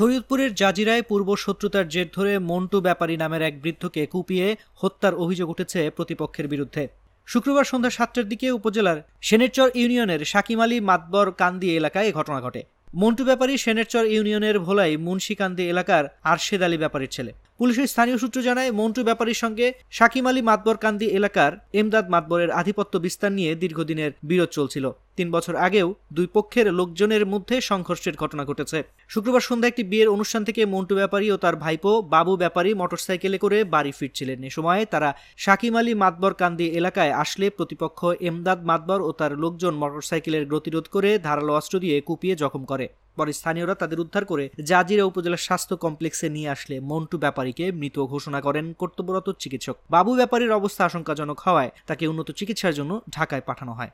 শরীয়তপুরের জাজিরায় পূর্ব শত্রুতার জের ধরে মন্টু ব্যাপারী নামের এক বৃদ্ধকে কুপিয়ে হত্যার অভিযোগ উঠেছে প্রতিপক্ষের বিরুদ্ধে। শুক্রবার সন্ধ্যা সাতটার দিকে উপজেলার সেনেরচর ইউনিয়নের সাকিমালি মাতবর কান্দি এলাকায় এ ঘটনা ঘটে। মন্টু ব্যাপারী সেনেরচর ইউনিয়নের ভোলাই মুন্সিকান্দি এলাকার আরশেদ আলী ব্যাপারীর ছেলে। পুলিশের স্থানীয় সূত্র জানায়, মন্টু ব্যাপারীর সঙ্গে শাকিম আলী মাতবর কান্দি এলাকার এমদাদ মাতবরের আধিপত্য বিস্তার নিয়ে দীর্ঘদিনের বিরোধ চলছিল। তিন বছর আগেও দুই পক্ষের লোকজনের মধ্যে সংঘর্ষের ঘটনা ঘটেছে। শুক্রবার সন্ধ্যা একটি বিয়ের অনুষ্ঠান থেকে মন্টু ব্যাপারী ও তার ভাইপো, বাবু ব্যাপারী মোটরসাইকেলে করে বাড়ি ফিরছিলেন। এ সময় তারা শাকিম আলী মাতবর কান্দি এলাকায় আসলে প্রতিপক্ষ এমদাদ মাতবর ও তার লোকজন মোটরসাইকেলের গতিরোধ করে ধারালো অস্ত্র দিয়ে কুপিয়ে জখম করে। পরে স্থানীয়রা তাদের উদ্ধার করে জাজিরা উপজেলা স্বাস্থ্য কমপ্লেক্সে নিয়ে আসলে মন্টু ব্যাপারীকে মৃত ঘোষণা করেন কর্তব্যরত চিকিৎসক। বাবু ব্যাপারীর অবস্থা আশঙ্কাজনক হওয়ায় তাকে উন্নত চিকিৎসার জন্য ঢাকায় পাঠানো হয়।